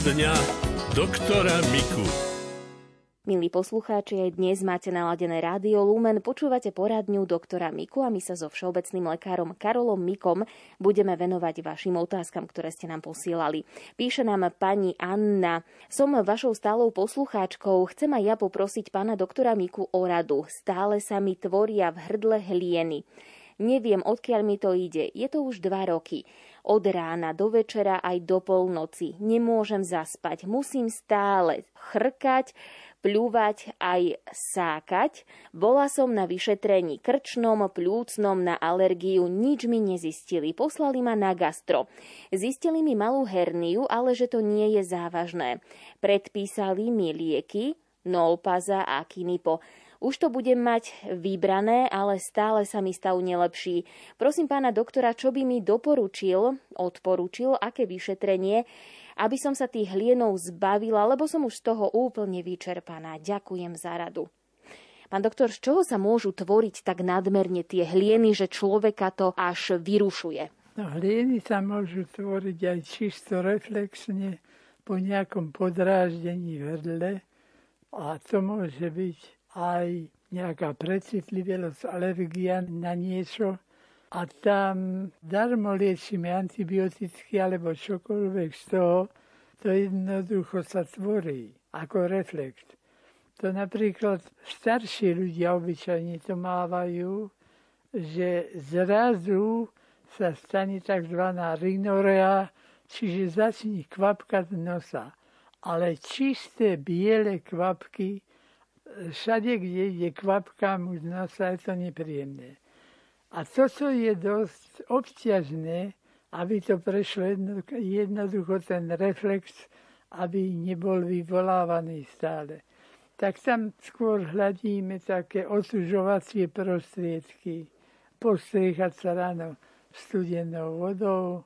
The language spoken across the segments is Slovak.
Poradňa doktora Miku. Milí poslucháči, aj dnes máte naladené rádio Lumen, počúvate poradňu doktora Miku a my sa so všeobecným lekárom Karolom Mikom budeme venovať vašim otázkam, ktoré ste nám posielali. Píše nám pani Anna. Som vašou stálou poslucháčkou. Chcem aj ja poprosiť pána doktora Miku o radu. Stále sa mi tvoria v hrdle hlieny. Neviem, odkiaľ mi to ide. Je to už dva roky. Od rána do večera aj do polnoci. Nemôžem zaspať. Musím stále chrkať, pľúvať aj sákať. Bola som na vyšetrení krčnom, plúcnom, na alergiu, nič mi nezistili. Poslali ma na gastro. Zistili mi malú herniu, ale že to nie je závažné. Predpísali mi lieky, Nolpaza a Kinipo. Už to budem mať vybrané, ale stále sa mi stav nelepší. Prosím pána doktora, čo by mi doporučil, odporučil, aké vyšetrenie, aby som sa tých hlienov zbavila, lebo som už z toho úplne vyčerpaná. Ďakujem za radu. Pán doktor, z čoho sa môžu tvoriť tak nadmerne tie hlieny, že človeka to až vyrušuje? No, hlieny sa môžu tvoriť aj čisto reflexne po nejakom podráždení v hrdle a to môže byť aj nejaká precitlivosť, alergia na niečo a tam darmo liečíme antibioticky alebo čokoľvek z toho, to jednoducho sa tvorí ako reflekt. To napríklad starší ľudia obyčajne to mávajú, že zrazu sa stane tzv. rinorea, čiže začne kvapkať nosa. Ale čisté biele kvapky všade, kde je kvapka už nosa, je to nepríjemné. A toto je dosť obťažné, aby to prešlo jednoducho ten reflex, aby nebol vyvolávaný stále. Tak tam skôr hľadíme také osužovacie prostriedky, postriechať sa ráno studenou vodou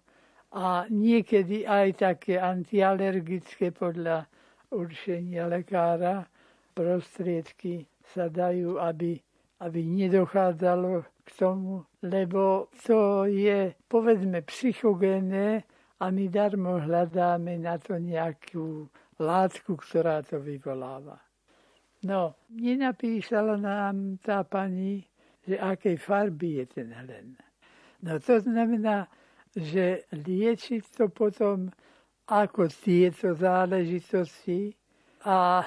a niekedy aj také antialergické podľa určenia lekára, prostriedky sa dajú, aby, aby nedochádzalo k tomu, lebo to je, povedzme, psychogénne a my darmo hľadáme na to nejakú látku, ktorá to vyvoláva. No, nenapísala nám tá pani, že akej farby je ten hlen. No to znamená, že liečiť to potom ako tieto záležitosti a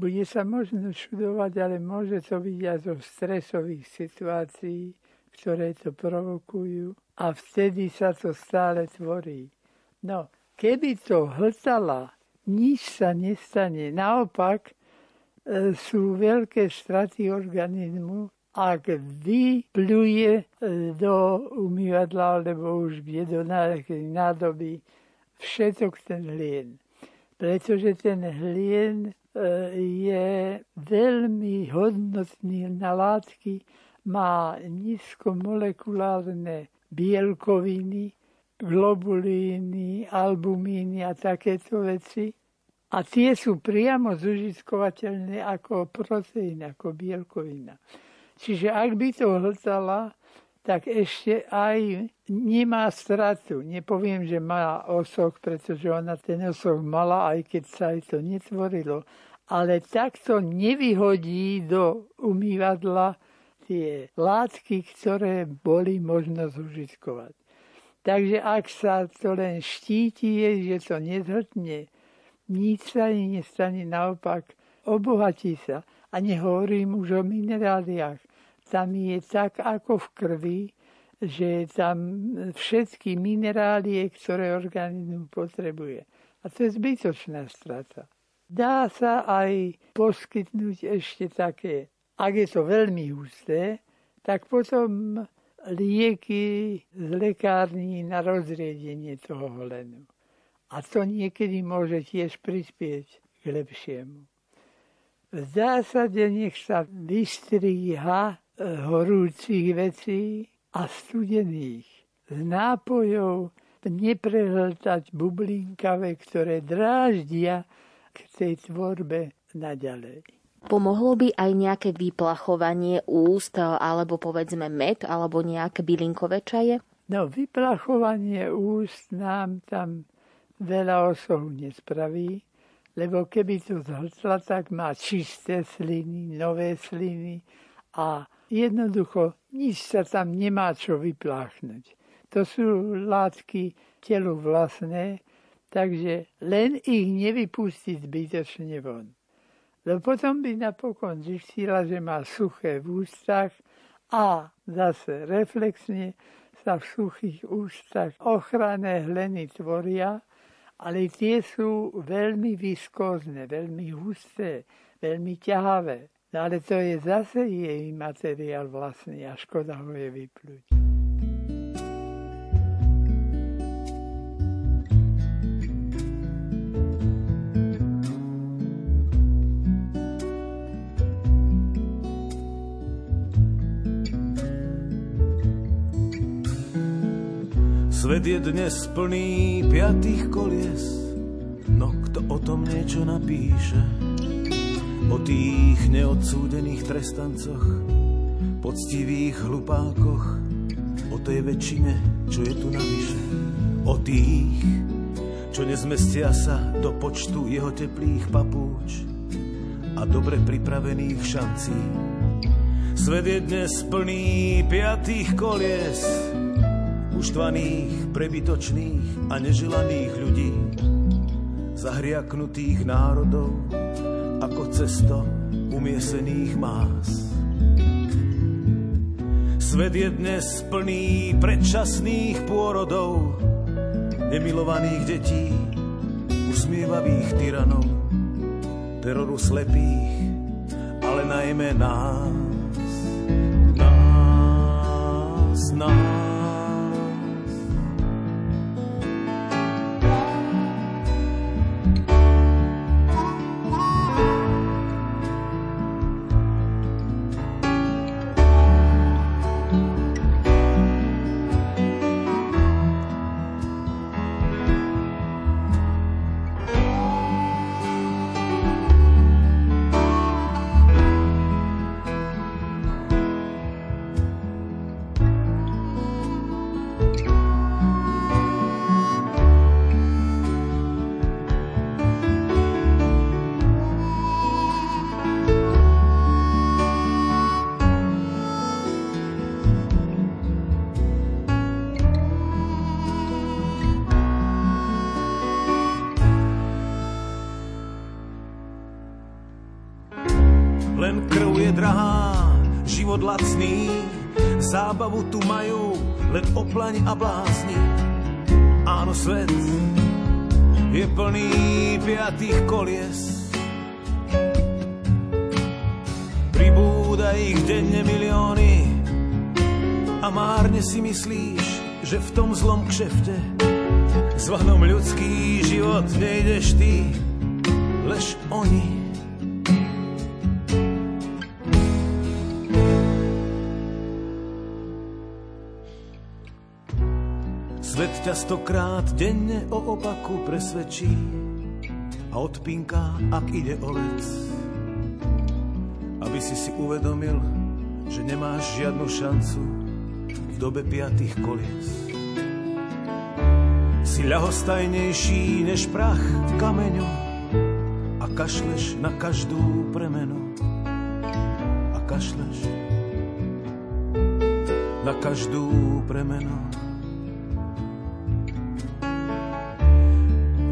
bude sa možno čudovať, ale môže to byť aj zo stresových situácií, ktoré to provokujú a vtedy sa to stále tvorí. No, keby to hltala, nič sa nestane. Naopak, e, sú veľké straty organizmu, ak vypluje e, do umývadla alebo už do nádoby všetok ten hlien. Pretože ten hlien je veľmi hodnotný na látky, má nízkomolekulárne bielkoviny, globulíny, albumíny a takéto veci. A tie sú priamo zužitkovateľné ako proteín, ako bielkovina. Čiže ak by to hltala, tak ešte aj nemá stratu. Nepoviem, že má osok, pretože ona ten osok mala, aj keď sa aj to netvorilo. Ale takto nevyhodí do umývadla tie látky, ktoré boli možno zužitkovať. Takže ak sa to len štíti, že to nezhrtne, nič sa nestane, naopak obohatí sa. A nehovorím už o mineráliách tam je tak ako v krvi, že tam všetky minerálie, ktoré organizmus potrebuje. A to je zbytočná strata. Dá sa aj poskytnúť ešte také, ak je to veľmi husté, tak potom lieky z lekární na rozriedenie toho holenu. A to niekedy môže tiež prispieť k lepšiemu. V zásade nech sa vystríha horúcich vecí a studených. Z nápojov neprehltať bublinkavé, ktoré dráždia k tej tvorbe naďalej. Pomohlo by aj nejaké vyplachovanie úst, alebo povedzme med, alebo nejaké bylinkové čaje? No, vyplachovanie úst nám tam veľa osohu nespraví, lebo keby to zhltla, tak má čisté sliny, nové sliny a jednoducho nič sa tam nemá čo vypláchnuť. To sú látky telu vlastné, takže len ich nevypustiť zbytočne von. Lebo potom by napokon zistila, že má suché v ústach a zase reflexne sa v suchých ústach ochranné hleny tvoria, ale tie sú veľmi viskózne, veľmi husté, veľmi ťahavé. No ale to je zase jej materiál vlastný a škoda ho je vyplúť. Svet je dnes plný piatých kolies, no kto o tom niečo napíše? O tých neodsúdených trestancoch, poctivých hlupákoch, o tej väčšine, čo je tu navyše. O tých, čo nezmestia sa do počtu jeho teplých papúč a dobre pripravených šancí. Svet je dnes plný piatých kolies, uštvaných, prebytočných a neželaných ľudí, zahriaknutých národov ako cesto umiesených más. Svet je dnes plný predčasných pôrodov, nemilovaných detí, usmievavých tyranov, teroru slepých, ale najmä nás, nás, nás. Zábavu tu majú len oplaň a blázni. Áno, svet je plný piatých kolies. Pribúda ich denne milióny a márne si myslíš, že v tom zlom kšefte zvanom ľudský život nejdeš ty, ťa stokrát denne o opaku presvedčí a odpinká, ak ide o vec. Aby si si uvedomil, že nemáš žiadnu šancu v dobe piatých kolies. Si ľahostajnejší než prach v kameňu a kašleš na každú premenu. A kašleš na každú premenu.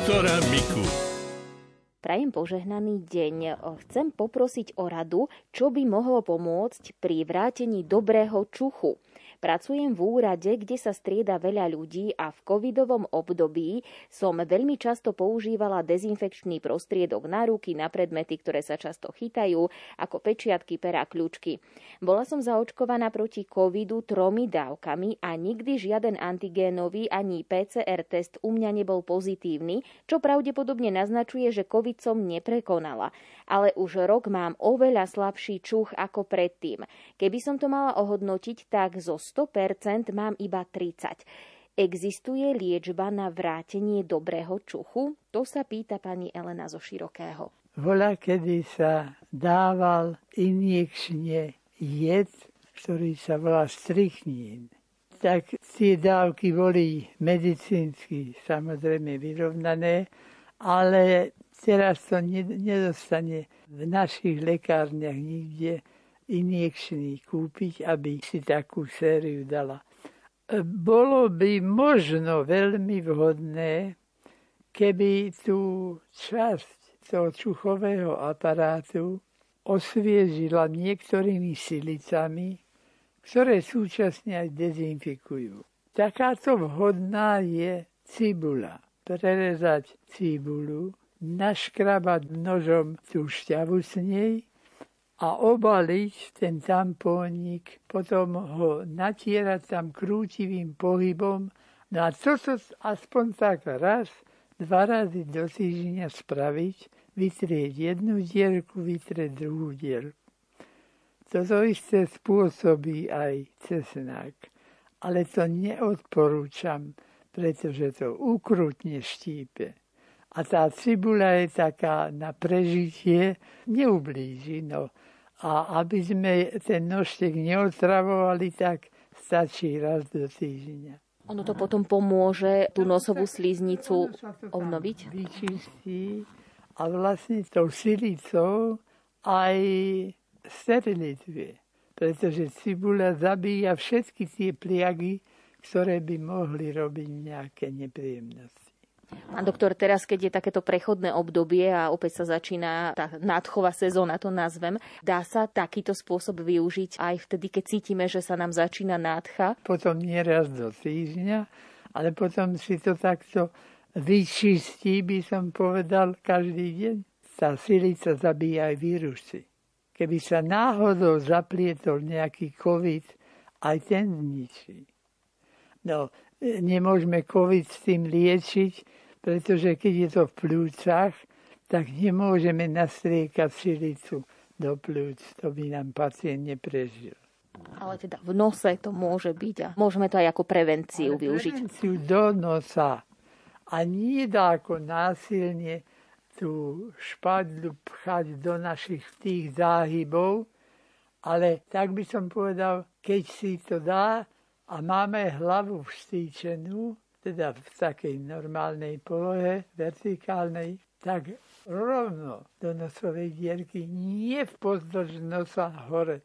Doktora Miku. Prajem požehnaný deň. Chcem poprosiť o radu, čo by mohlo pomôcť pri vrátení dobrého čuchu. Pracujem v úrade, kde sa strieda veľa ľudí a v covidovom období som veľmi často používala dezinfekčný prostriedok na ruky, na predmety, ktoré sa často chytajú, ako pečiatky, pera, kľúčky. Bola som zaočkovaná proti covidu tromi dávkami a nikdy žiaden antigénový ani PCR test u mňa nebol pozitívny, čo pravdepodobne naznačuje, že covid som neprekonala. Ale už rok mám oveľa slabší čuch ako predtým. Keby som to mala ohodnotiť, tak zo 100% mám iba 30. Existuje liečba na vrátenie dobrého čuchu? To sa pýta pani Elena zo Širokého. Voľa, kedy sa dával injekčne jed, ktorý sa volá strichnín, tak tie dávky boli medicínsky samozrejme vyrovnané, ale teraz to nedostane v našich lekárniach nikde injekčný kúpiť, aby si takú sériu dala. Bolo by možno veľmi vhodné, keby tú časť toho čuchového aparátu osviežila niektorými silicami, ktoré súčasne aj dezinfikujú. Takáto vhodná je cibula. Prerezať cibulu, naškrabať nožom tú šťavu z nej a obaliť ten tampónik, potom ho natierať tam krútivým pohybom. No a toto aspoň tak raz, dva razy do týždňa spraviť, vytrieť jednu dierku, vytrieť druhú dierku. Toto isté spôsobí aj cesnak, ale to neodporúčam, pretože to ukrutne štípe. A tá cibula je taká na prežitie, neublíži, no a aby sme ten nožtek neotravovali, tak stačí raz do týždňa. Ono to potom pomôže tú nosovú sliznicu obnoviť? Vyčistí a vlastne tou silicou aj sterilizuje. Pretože cibula zabíja všetky tie pliagy, ktoré by mohli robiť nejaké nepríjemnosti. Pán doktor, teraz, keď je takéto prechodné obdobie a opäť sa začína tá nádchová sezóna, to nazvem, dá sa takýto spôsob využiť aj vtedy, keď cítime, že sa nám začína nádcha? Potom nieraz do týždňa, ale potom si to takto vyčistí, by som povedal, každý deň. Tá silica zabíja aj vírusy. Keby sa náhodou zaplietol nejaký COVID, aj ten zničí. No, nemôžeme COVID s tým liečiť, pretože keď je to v plúcach, tak nemôžeme nastriekať silicu do plúc. To by nám pacient neprežil. Ale teda v nose to môže byť a môžeme to aj ako prevenciu Ale využiť. Prevenciu do nosa. A nie ako násilne tú špadlu pchať do našich tých záhybov, ale tak by som povedal, keď si to dá a máme hlavu vstýčenú, teda v takej normálnej polohe, vertikálnej, tak rovno do nosovej dierky, nie v pozdĺž nosa hore,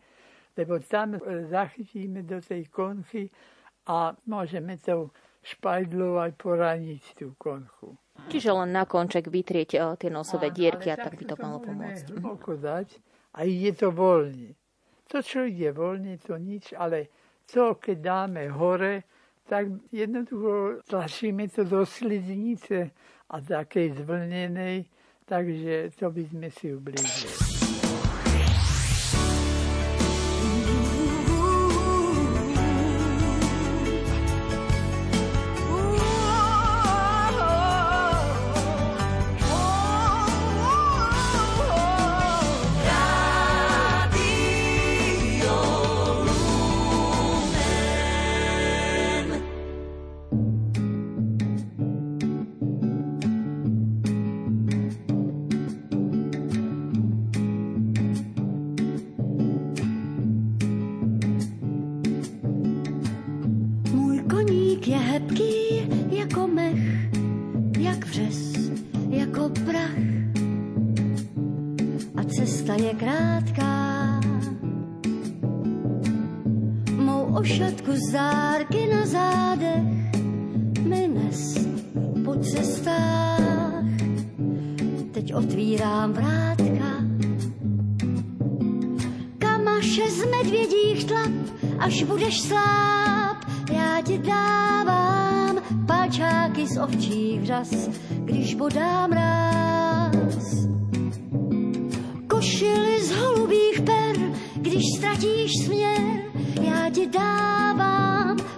lebo tam zachytíme do tej konfy a môžeme tou špajdlou aj poraniť tú konchu. Čiže len na konček vytrieť eh, tie nosové dierky a tak by to malo pomôcť. Hlboko dať a ide to voľne. To, čo ide voľne, to nič, ale to, keď dáme hore, tak jednoducho tlačíme to do sliznice a takej zvlnenej, takže to by sme si ublížili.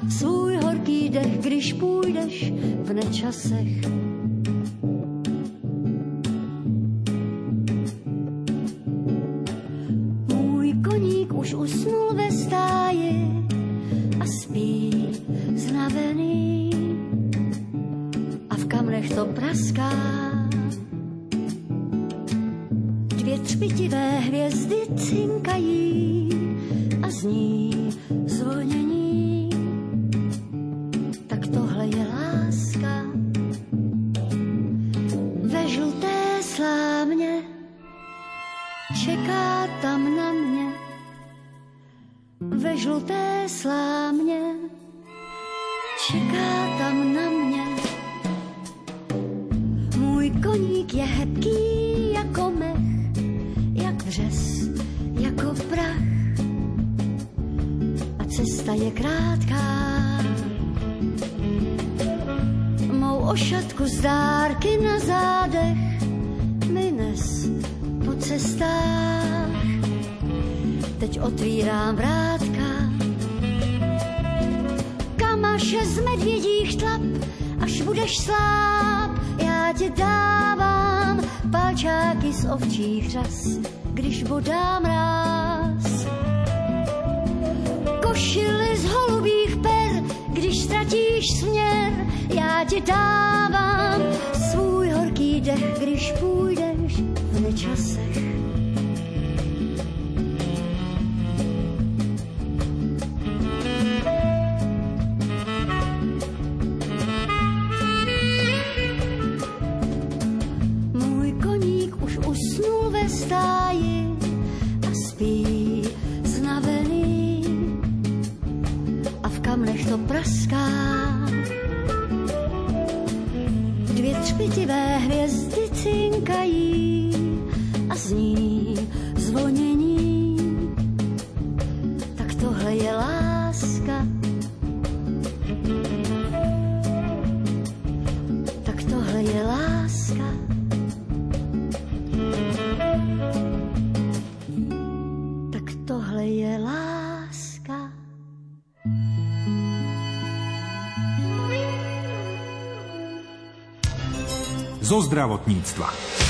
Svůj horký dech, když půjdeš v nečasech. Můj koník už usnul ve stáji a spí znavený a v kamnech to praská. Dvě třpitivé hvězdy cinkají Teď otvírám vrátka, kamaše z medvědích tlap, až budeš sláb, já ti dávám palčáky z ovčích řas, když bodám ráz. Košily z holubých per, když ztratíš směr, já ti dávám svůj horký dech, když půjdeš v nečasech. Zo zdravotníctva.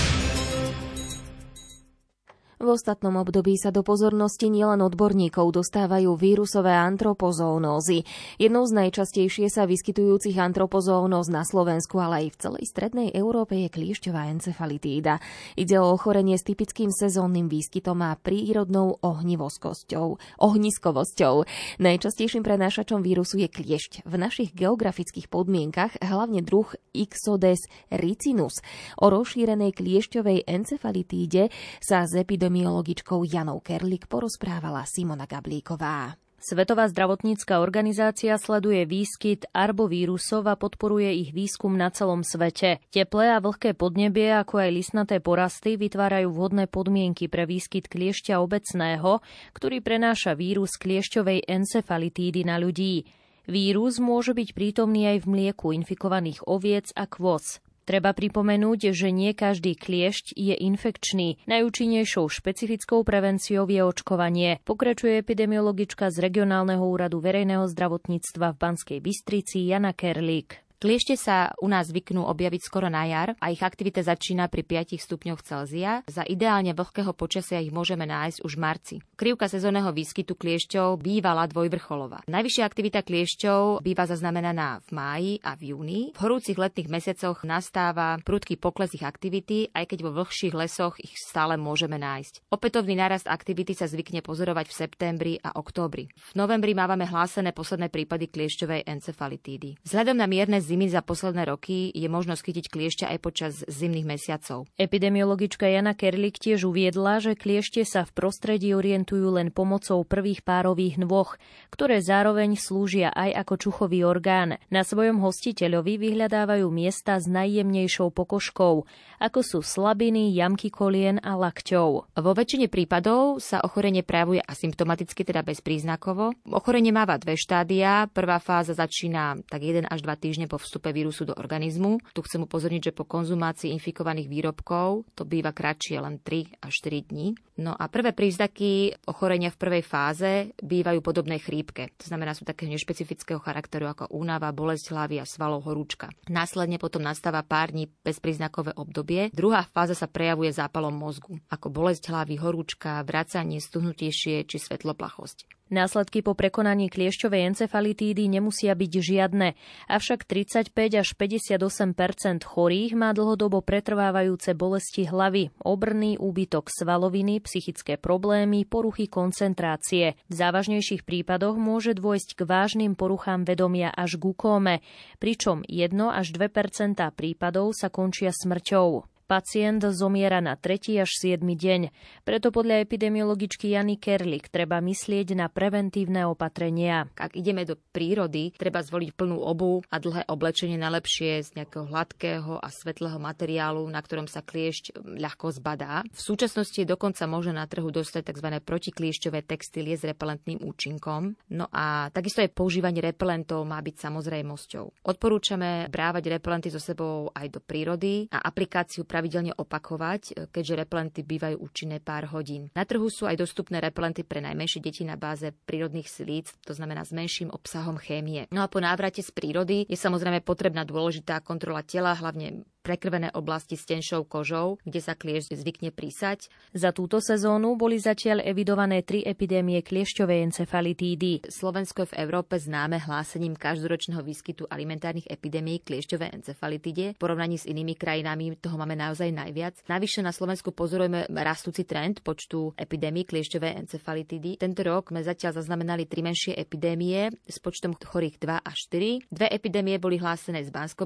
Ostatnom období sa do pozornosti nielen odborníkov dostávajú vírusové antropozónózy. Jednou z najčastejšie sa vyskytujúcich antropozónóz na Slovensku, ale aj v celej strednej Európe je kliešťová encefalitída. Ide o ochorenie s typickým sezónnym výskytom a prírodnou ohnivoskosťou, ohniskovosťou. Najčastejším prenášačom vírusu je kliešť. V našich geografických podmienkach hlavne druh Ixodes ricinus. O rozšírenej kliešťovej encefalitíde sa z epidemiologičkou Janou Kerlik porozprávala Simona Gablíková. Svetová zdravotnícka organizácia sleduje výskyt arbovírusov a podporuje ich výskum na celom svete. Teplé a vlhké podnebie, ako aj lisnaté porasty, vytvárajú vhodné podmienky pre výskyt kliešťa obecného, ktorý prenáša vírus kliešťovej encefalitídy na ľudí. Vírus môže byť prítomný aj v mlieku infikovaných oviec a kvôz. Treba pripomenúť, že nie každý kliešť je infekčný. Najúčinnejšou špecifickou prevenciou je očkovanie, pokračuje epidemiologička z regionálneho úradu verejného zdravotníctva v Banskej Bystrici Jana Kerlík. Kliešte sa u nás zvyknú objaviť skoro na jar a ich aktivita začína pri 5 stupňoch Celzia. Za ideálne vlhkého počasia ich môžeme nájsť už v marci. Krivka sezónneho výskytu kliešťov bývala dvojvrcholová. Najvyššia aktivita kliešťov býva zaznamenaná v máji a v júni. V horúcich letných mesiacoch nastáva prudký pokles ich aktivity, aj keď vo vlhších lesoch ich stále môžeme nájsť. Opätovný nárast aktivity sa zvykne pozorovať v septembri a októbri. V novembri mávame hlásené posledné prípady kliešťovej encefalitídy. Vzhľadom na mierne zimy za posledné roky je možnosť chytiť kliešťa aj počas zimných mesiacov. Epidemiologička Jana Kerlik tiež uviedla, že kliešte sa v prostredí orientujú len pomocou prvých párových nôh, ktoré zároveň slúžia aj ako čuchový orgán. Na svojom hostiteľovi vyhľadávajú miesta s najjemnejšou pokožkou, ako sú slabiny, jamky kolien a lakťov. Vo väčšine prípadov sa ochorenie prejavuje asymptomaticky, teda bezpríznakovo. Ochorenie máva dve štádia. Prvá fáza začína tak 1 až 2 týždne po vstupe vírusu do organizmu. Tu chcem upozorniť, že po konzumácii infikovaných výrobkov to býva kratšie len 3 až 4 dní. No a prvé príznaky ochorenia v prvej fáze bývajú podobné chrípke. To znamená, sú také nešpecifického charakteru ako únava, bolesť hlavy a svalov horúčka. Následne potom nastáva pár dní bezpríznakové obdobie. Druhá fáza sa prejavuje zápalom mozgu, ako bolesť hlavy, horúčka, vracanie, stuhnutejšie či svetloplachosť. Následky po prekonaní kliešťovej encefalitídy nemusia byť žiadne, avšak 35 až 58% chorých má dlhodobo pretrvávajúce bolesti hlavy, obrný úbytok svaloviny, psychické problémy, poruchy koncentrácie. V závažnejších prípadoch môže dôjsť k vážnym poruchám vedomia až k kóme, pričom 1 až 2% prípadov sa končia smrťou. Pacient zomiera na 3. až 7. deň. Preto podľa epidemiologičky Jany Kerlik treba myslieť na preventívne opatrenia. Ak ideme do prírody, treba zvoliť plnú obu a dlhé oblečenie najlepšie z nejakého hladkého a svetlého materiálu, na ktorom sa kliešť ľahko zbadá. V súčasnosti dokonca možné na trhu dostať tzv. protikliešťové textílie s repelentným účinkom. No a takisto aj používanie repelentov má byť samozrejmosťou. Odporúčame brávať repelenty so sebou aj do prírody a aplikáciu pravidelne opakovať, e, keďže repelenty bývajú účinné pár hodín. Na trhu sú aj dostupné repelenty pre najmenšie deti na báze prírodných silíc, to znamená s menším obsahom chémie. No a po návrate z prírody je samozrejme potrebná dôležitá kontrola tela, hlavne prekrvené oblasti s tenšou kožou, kde sa kliešť zvykne prísať. Za túto sezónu boli zatiaľ evidované tri epidémie kliešťovej encefalitídy. Slovensko je v Európe známe hlásením každoročného výskytu alimentárnych epidémií kliešťovej encefalitíde. V porovnaní s inými krajinami toho máme naozaj najviac. Navyše na Slovensku pozorujeme rastúci trend počtu epidémií kliešťovej encefalitídy. Tento rok sme zatiaľ zaznamenali tri menšie epidémie s počtom chorých 2 až 4. Dve epidémie boli hlásené z bansko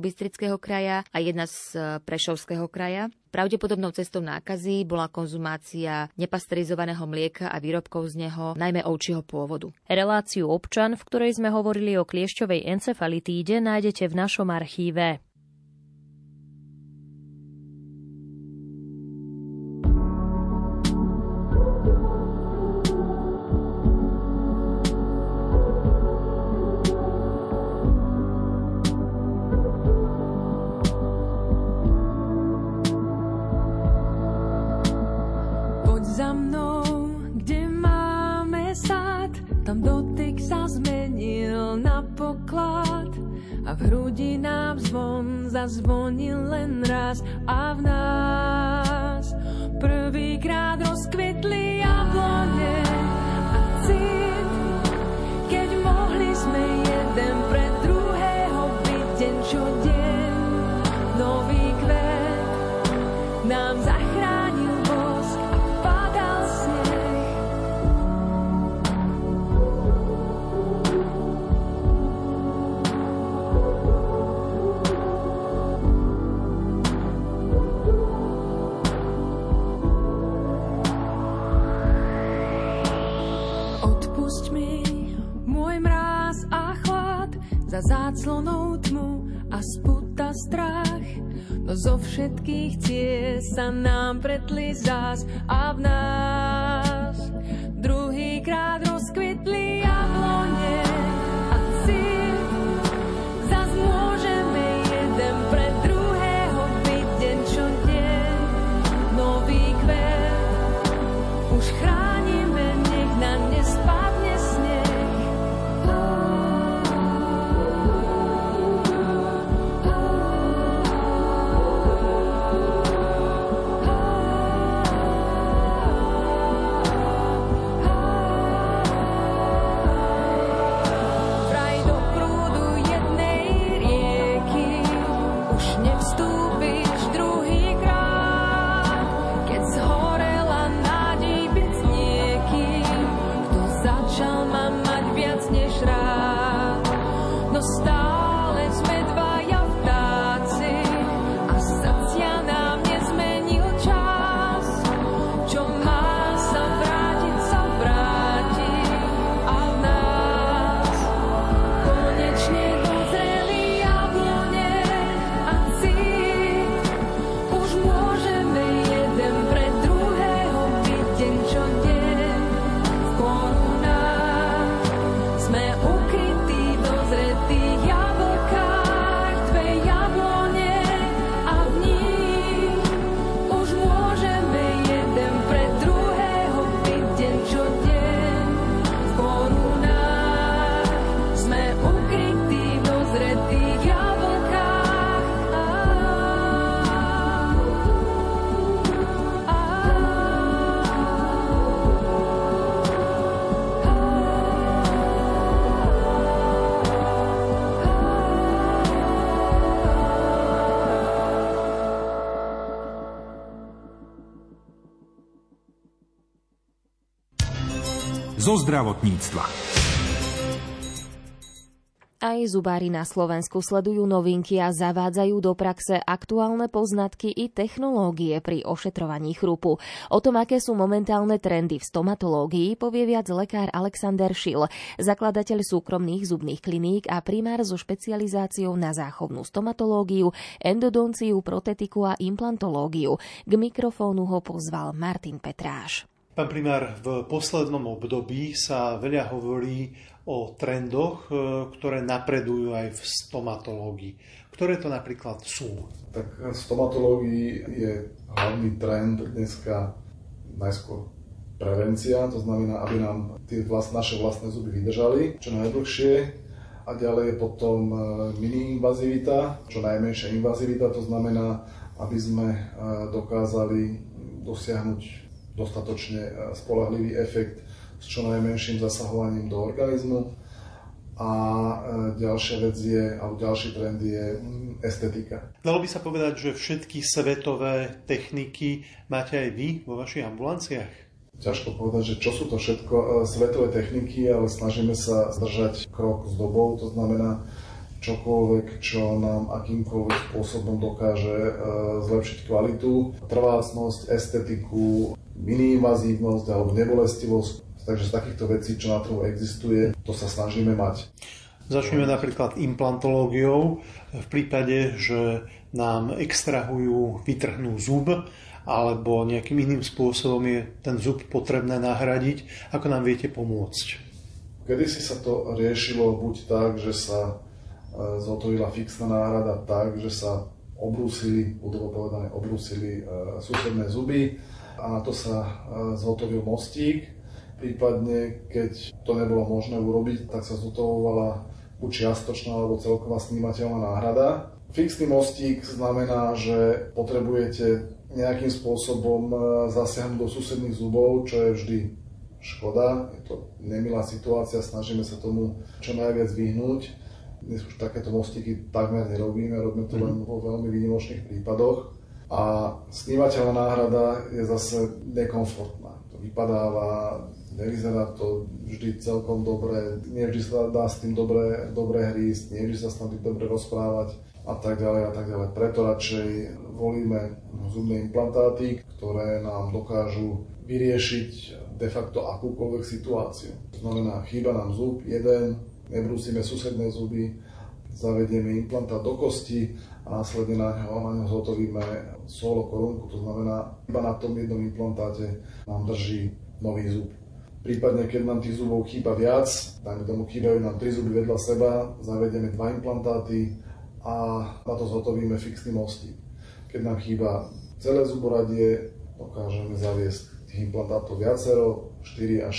kraja a jedna z z Prešovského kraja. Pravdepodobnou cestou nákazy bola konzumácia nepasterizovaného mlieka a výrobkov z neho, najmä ovčieho pôvodu. Reláciu občan, v ktorej sme hovorili o kliešťovej encefalitíde, nájdete v našom archíve. Zazvonil len raz a v nás Zo všetkých ciest sa nám pretli zás a v nás. Druhýkrát rozkvitli jablone zdravotníctva. Aj zubári na Slovensku sledujú novinky a zavádzajú do praxe aktuálne poznatky i technológie pri ošetrovaní chrupu. O tom, aké sú momentálne trendy v stomatológii, povie viac lekár Alexander Šil, zakladateľ súkromných zubných kliník a primár so špecializáciou na záchovnú stomatológiu, endodonciu, protetiku a implantológiu. K mikrofónu ho pozval Martin Petráš. Pán primár, v poslednom období sa veľa hovorí o trendoch, e, ktoré napredujú aj v stomatológii. Ktoré to napríklad sú? Tak v stomatológii je hlavný trend dneska najskôr prevencia, to znamená, aby nám tie vlast, naše vlastné zuby vydržali čo najdlhšie a ďalej je potom e, mini-invazivita, čo najmenšia invazivita, to znamená, aby sme e, dokázali dosiahnuť dostatočne e, spolahlivý efekt s čo najmenším zasahovaním do organizmu. A e, ďalšia vec je, alebo ďalší trend je mm, estetika. Dalo by sa povedať, že všetky svetové techniky máte aj vy vo vašich ambulanciách? Ťažko povedať, že čo sú to všetko e, svetové techniky, ale snažíme sa zdržať krok s dobou, to znamená čokoľvek, čo nám akýmkoľvek spôsobom dokáže zlepšiť kvalitu, trvácnosť, estetiku, miniinvazívnosť alebo nebolestivosť. Takže z takýchto vecí, čo na trhu existuje, to sa snažíme mať. Začneme napríklad implantológiou. V prípade, že nám extrahujú, vytrhnú zub, alebo nejakým iným spôsobom je ten zub potrebné nahradiť, ako nám viete pomôcť? Kedy si sa to riešilo buď tak, že sa e, zhotovila fixná náhrada tak, že sa obrúsili, budovo povedané, obrúsili e, susedné zuby, a na to sa zhotovil mostík. Prípadne, keď to nebolo možné urobiť, tak sa zhotovovala buď čiastočná alebo celková snímateľná náhrada. Fixný mostík znamená, že potrebujete nejakým spôsobom e, zasiahnuť do susedných zubov, čo je vždy škoda. Je to nemilá situácia, snažíme sa tomu čo najviac vyhnúť. Dnes už takéto mostíky takmer nerobíme, robíme to len vo veľmi výnimočných prípadoch. A snímateľná náhrada je zase nekomfortná. To vypadáva, nevyzerá to vždy celkom dobre, nie vždy sa dá s tým dobre, dobre hrísť, nie vždy sa s tým dobre rozprávať a tak ďalej a tak ďalej. Preto radšej volíme zubné implantáty, ktoré nám dokážu vyriešiť de facto akúkoľvek situáciu. To znamená, chýba nám zub, jeden, nebrúsime susedné zuby, zavedieme implantát do kosti a následne na ňo, na ňo zhotovíme solo korunku, to znamená, iba na tom jednom implantáte nám drží nový zub. Prípadne, keď nám tých zubov chýba viac, dajme tomu chýbajú nám tri zuby vedľa seba, zavedieme dva implantáty a na to zhotovíme fixný mostík. Keď nám chýba celé zuboradie, dokážeme zaviesť tých implantátov viacero, 4 až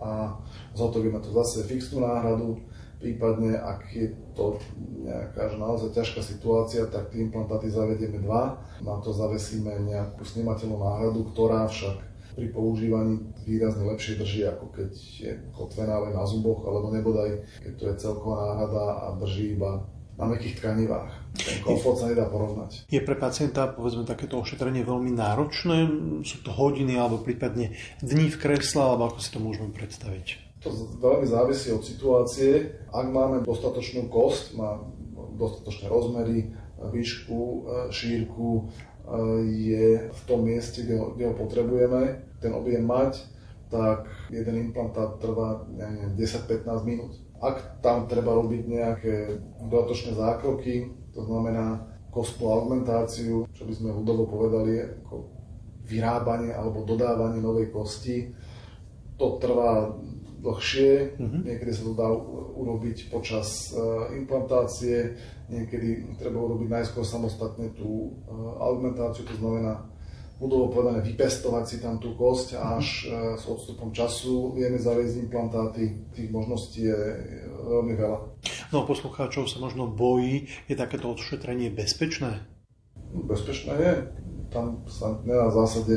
6 a zhotovíme to zase fixnú náhradu, Prípadne, ak je to nejaká že naozaj ťažká situácia, tak tie implantáty zavedieme dva, na to zavesíme nejakú snímateľnú náhradu, ktorá však pri používaní výrazne lepšie drží, ako keď je kotvená len na zuboch, alebo nebodaj, keď to je celková náhrada a drží iba na mekých tkanivách. Ten komfort sa nedá porovnať. Je pre pacienta, povedzme, takéto ošetrenie veľmi náročné? Sú to hodiny alebo prípadne dní v kresle, alebo ako si to môžeme predstaviť? To veľmi závisí od situácie. Ak máme dostatočnú kosť, má dostatočné rozmery, výšku, e, šírku, e, je v tom mieste, kde ho, kde ho potrebujeme, ten objem mať, tak jeden implantát trvá 10-15 minút. Ak tam treba robiť nejaké dodatočné zákroky, to znamená kostnú augmentáciu, čo by sme ľudovo povedali ako vyrábanie alebo dodávanie novej kosti, to trvá dlhšie, mm-hmm. niekedy sa to dá urobiť počas uh, implantácie, niekedy treba urobiť najskôr samostatne tú uh, augmentáciu, to znamená budovo povedané vypestovať si tam tú kosť a až uh, s odstupom času vieme zaviesť implantáty. Tých možností je veľmi veľa. No poslucháčov sa možno bojí, je takéto odšetrenie bezpečné? Bezpečné je. Tam sa nedá v zásade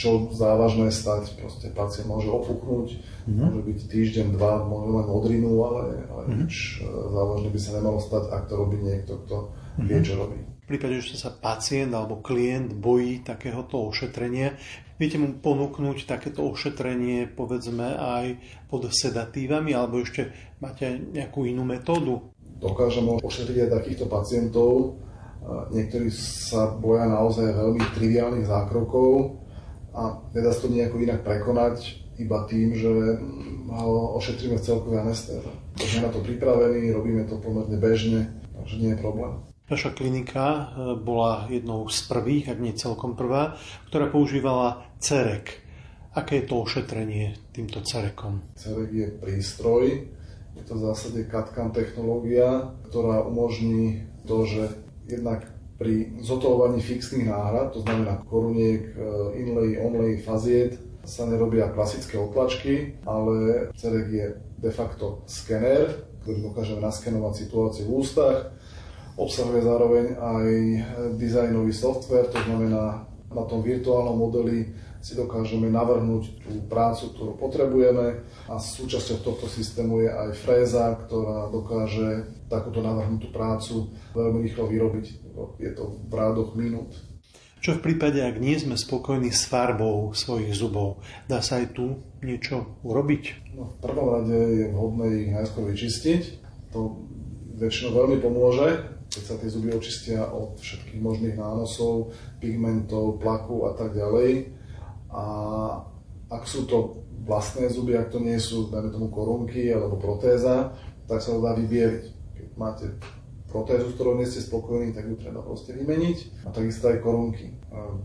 čo závažné stať. Proste pacient môže opuchnúť, mm-hmm. môže byť týždeň, dva, môže mať modrinu, ale, ale mm-hmm. nič e, závažné by sa nemalo stať, ak to robí niekto, kto mm-hmm. vie, čo robí. prípade, že sa pacient alebo klient bojí takéhoto ošetrenia, viete mu ponúknuť takéto ošetrenie povedzme aj pod sedatívami alebo ešte máte nejakú inú metódu? Dokážeme ošetriť aj takýchto pacientov. Niektorí sa boja naozaj veľmi triviálnych zákrokov a nedá sa to nejako inak prekonať iba tým, že ho ošetríme v celkovej anestéze. Sme na to pripravení, robíme to pomerne bežne, takže nie je problém. Naša klinika e, bola jednou z prvých, ak nie celkom prvá, ktorá používala cerek. Aké je to ošetrenie týmto cerekom? Cerek je prístroj, je to v zásade CAD technológia, ktorá umožní to, že jednak pri zotolovaní fixných náhrad, to znamená koruniek, e, inlay, onlay, faziet, sa nerobia klasické otlačky, ale cerek je de facto skener, ktorý dokáže naskenovať situáciu v ústach, obsahuje zároveň aj dizajnový software, to znamená na tom virtuálnom modeli si dokážeme navrhnúť tú prácu, ktorú potrebujeme a súčasťou tohto systému je aj fréza, ktorá dokáže takúto navrhnutú prácu veľmi rýchlo vyrobiť. Je to v rádoch minút. Čo v prípade, ak nie sme spokojní s farbou svojich zubov? Dá sa aj tu niečo urobiť? No, v prvom rade je vhodné ich najskôr vyčistiť. To väčšinou veľmi pomôže, keď sa tie zuby očistia od všetkých možných nánosov, pigmentov, plaku a tak ďalej. A ak sú to vlastné zuby, ak to nie sú, dajme tomu, korunky alebo protéza, tak sa to dá vybieliť. Keď máte protézu, s ktorou nie ste spokojní, tak ju treba proste vymeniť. A takisto aj korunky,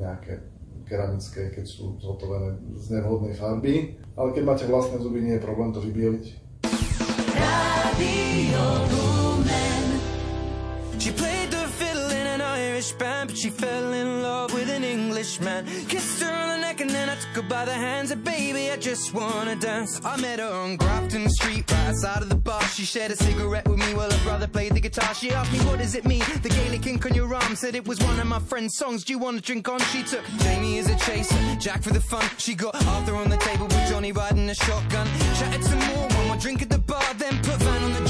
nejaké keramické, keď sú zhotovené z nevhodnej farby. Ale keď máte vlastné zuby, nie je problém to vybieliť. Radio she played the fiddle in an Irish band, but she fell in love with an Englishman. Kissed her I took her by the hands. And baby, I just wanna dance. I met her on Grafton Street, right outside of the bar. She shared a cigarette with me while her brother played the guitar. She asked me, what does it mean? The Gaelic ink on your arm said it was one of my friend's songs. Do you wanna drink on? She took Jamie as a chaser, Jack for the fun. She got Arthur on the table with Johnny riding a shotgun. Chatted some more, one more drink at the bar, then put Van on the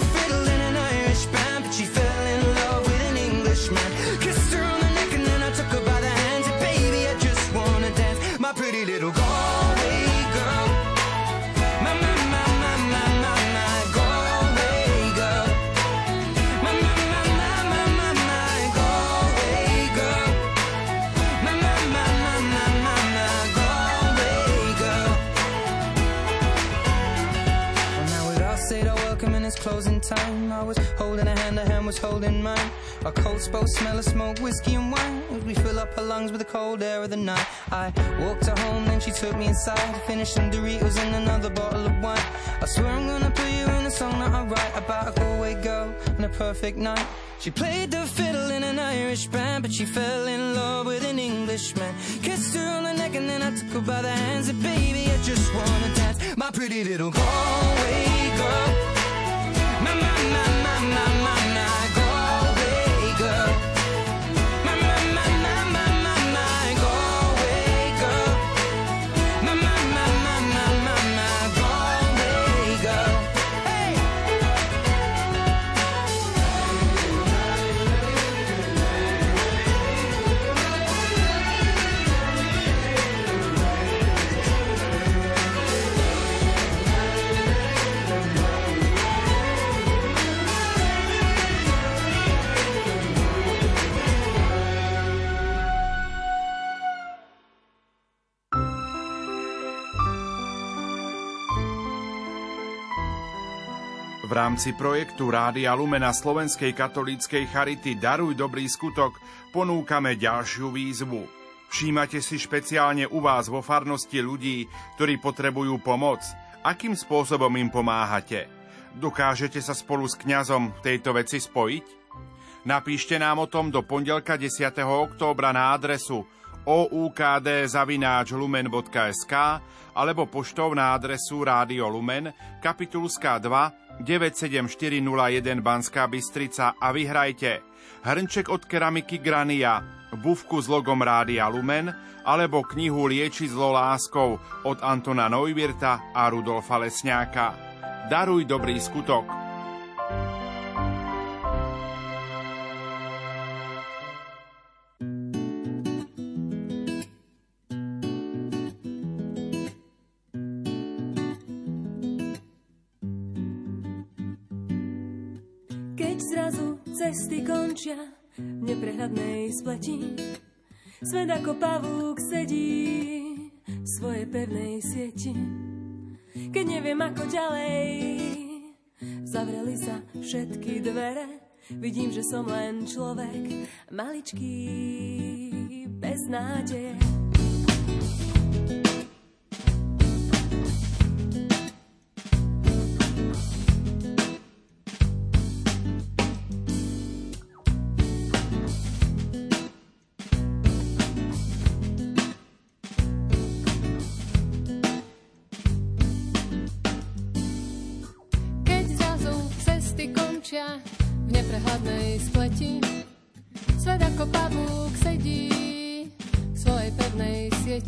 I took her by the hands. And baby, I just wanna dance, my pretty little Galway girl. My, my, my, my, my, my, Galway girl. My, my, my, my, my, my, Galway girl. My, my, my, my, my, my, Galway girl. Welcome closing time. I was holding a hand, a hand was holding mine. Our coats both smell of smoke, whiskey and wine. We fill up our lungs with the cold air of the night. I walked her home, then she took me inside. Finished some Doritos and another bottle of wine. I swear I'm gonna put you in a song that I write about a Galway girl and a perfect night. She played the fiddle in an Irish band, but she fell in love with an Englishman. Kissed her on the neck and then I took her by the hands. And baby, I just wanna dance, my pretty little Galway girl. My, my, my, my, my, my, V rámci projektu Rádia Lumena Slovenskej katolíckej charity Daruj dobrý skutok ponúkame ďalšiu výzvu. Všímate si špeciálne u vás vo farnosti ľudí, ktorí potrebujú pomoc? Akým spôsobom im pomáhate? Dokážete sa spolu s kňazom v tejto veci spojiť? Napíšte nám o tom do pondelka 10. októbra na adresu oukd.lumen.sk alebo poštou na adresu Rádio Lumen, kapitulská 2, 97401 Banská Bystrica a vyhrajte hrnček od keramiky Grania, bufku s logom Rádia Lumen alebo knihu Lieči zlo láskou od Antona Neuwirta a Rudolfa Lesňáka. Daruj dobrý skutok. Končia v neprehľadnej spleti. Svet ako pavúk sedí v svojej pevnej sieti. Keď neviem ako ďalej, zavreli sa všetky dvere. Vidím, že som len človek, maličký, bez nádeje.